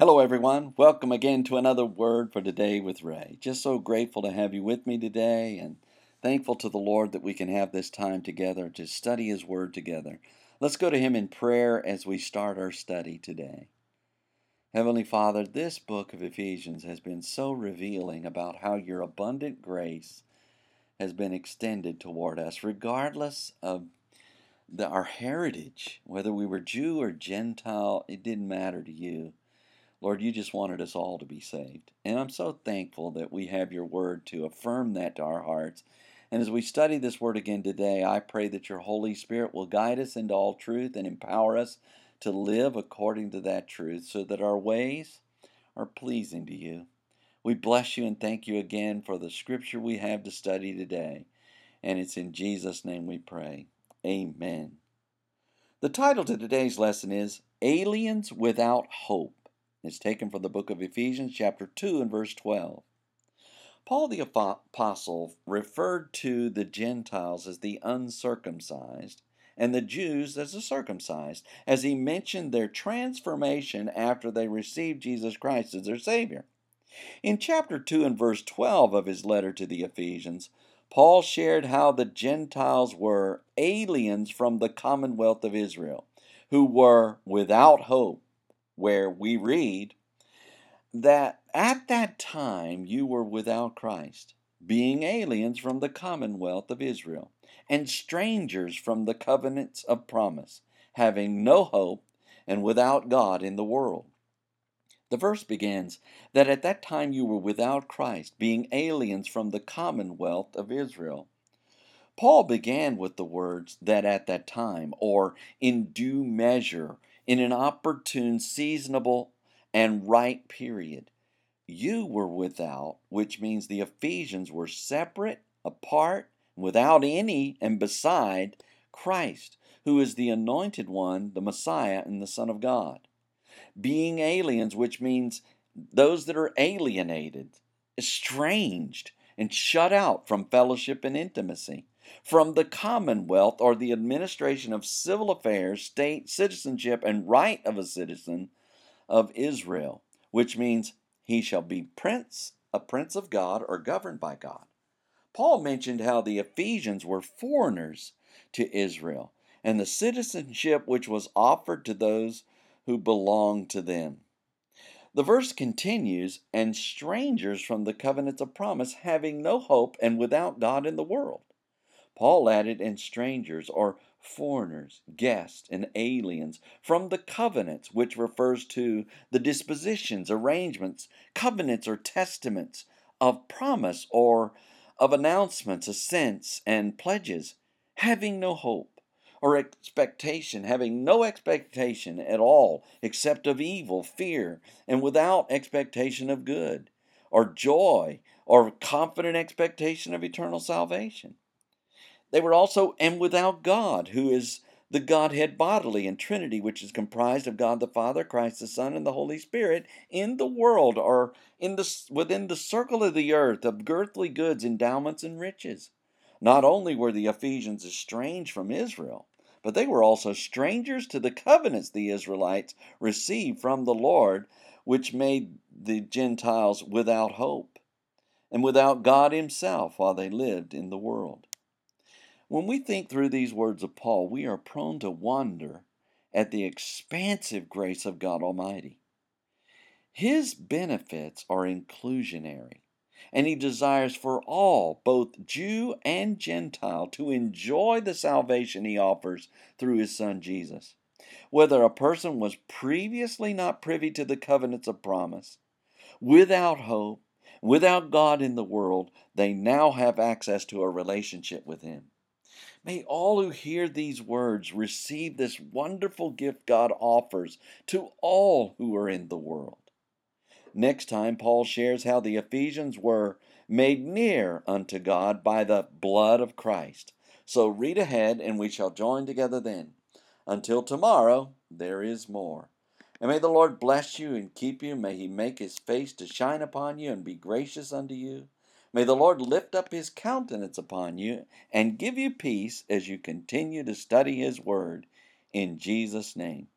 Hello, everyone. Welcome again to another Word for Today with Ray. Just so grateful to have you with me today and thankful to the Lord that we can have this time together to study His Word together. Let's go to Him in prayer as we start our study today. Heavenly Father, this book of Ephesians has been so revealing about how your abundant grace has been extended toward us, regardless of the, our heritage, whether we were Jew or Gentile, it didn't matter to you. Lord, you just wanted us all to be saved. And I'm so thankful that we have your word to affirm that to our hearts. And as we study this word again today, I pray that your Holy Spirit will guide us into all truth and empower us to live according to that truth so that our ways are pleasing to you. We bless you and thank you again for the scripture we have to study today. And it's in Jesus' name we pray. Amen. The title to today's lesson is Aliens Without Hope. It's taken from the book of Ephesians, chapter 2, and verse 12. Paul the Apostle referred to the Gentiles as the uncircumcised and the Jews as the circumcised, as he mentioned their transformation after they received Jesus Christ as their Savior. In chapter 2 and verse 12 of his letter to the Ephesians, Paul shared how the Gentiles were aliens from the commonwealth of Israel, who were without hope where we read that at that time you were without Christ, being aliens from the commonwealth of Israel, and strangers from the covenants of promise, having no hope and without God in the world. The verse begins that at that time you were without Christ, being aliens from the commonwealth of Israel. Paul began with the words that at that time, or in due measure, in an opportune, seasonable, and right period. You were without, which means the Ephesians were separate, apart, without any, and beside Christ, who is the anointed one, the Messiah, and the Son of God. Being aliens, which means those that are alienated, estranged, and shut out from fellowship and intimacy from the commonwealth or the administration of civil affairs, state citizenship, and right of a citizen of Israel, which means he shall be prince, a prince of God, or governed by God. Paul mentioned how the Ephesians were foreigners to Israel, and the citizenship which was offered to those who belonged to them. The verse continues, and strangers from the covenants of promise, having no hope and without God in the world. Paul added, and strangers or foreigners, guests, and aliens from the covenants, which refers to the dispositions, arrangements, covenants, or testaments of promise or of announcements, assents, and pledges, having no hope or expectation, having no expectation at all except of evil, fear, and without expectation of good, or joy, or confident expectation of eternal salvation. They were also and without God, who is the Godhead bodily and Trinity, which is comprised of God the Father, Christ the Son, and the Holy Spirit, in the world or in the within the circle of the earth of earthly goods, endowments, and riches. Not only were the Ephesians estranged from Israel, but they were also strangers to the covenants the Israelites received from the Lord, which made the Gentiles without hope and without God Himself while they lived in the world. When we think through these words of Paul, we are prone to wonder at the expansive grace of God Almighty. His benefits are inclusionary, and he desires for all, both Jew and Gentile, to enjoy the salvation he offers through his Son Jesus. Whether a person was previously not privy to the covenants of promise, without hope, without God in the world, they now have access to a relationship with him. May all who hear these words receive this wonderful gift God offers to all who are in the world. Next time, Paul shares how the Ephesians were made near unto God by the blood of Christ. So read ahead, and we shall join together then. Until tomorrow, there is more. And may the Lord bless you and keep you. May he make his face to shine upon you and be gracious unto you. May the Lord lift up his countenance upon you and give you peace as you continue to study his word. In Jesus' name.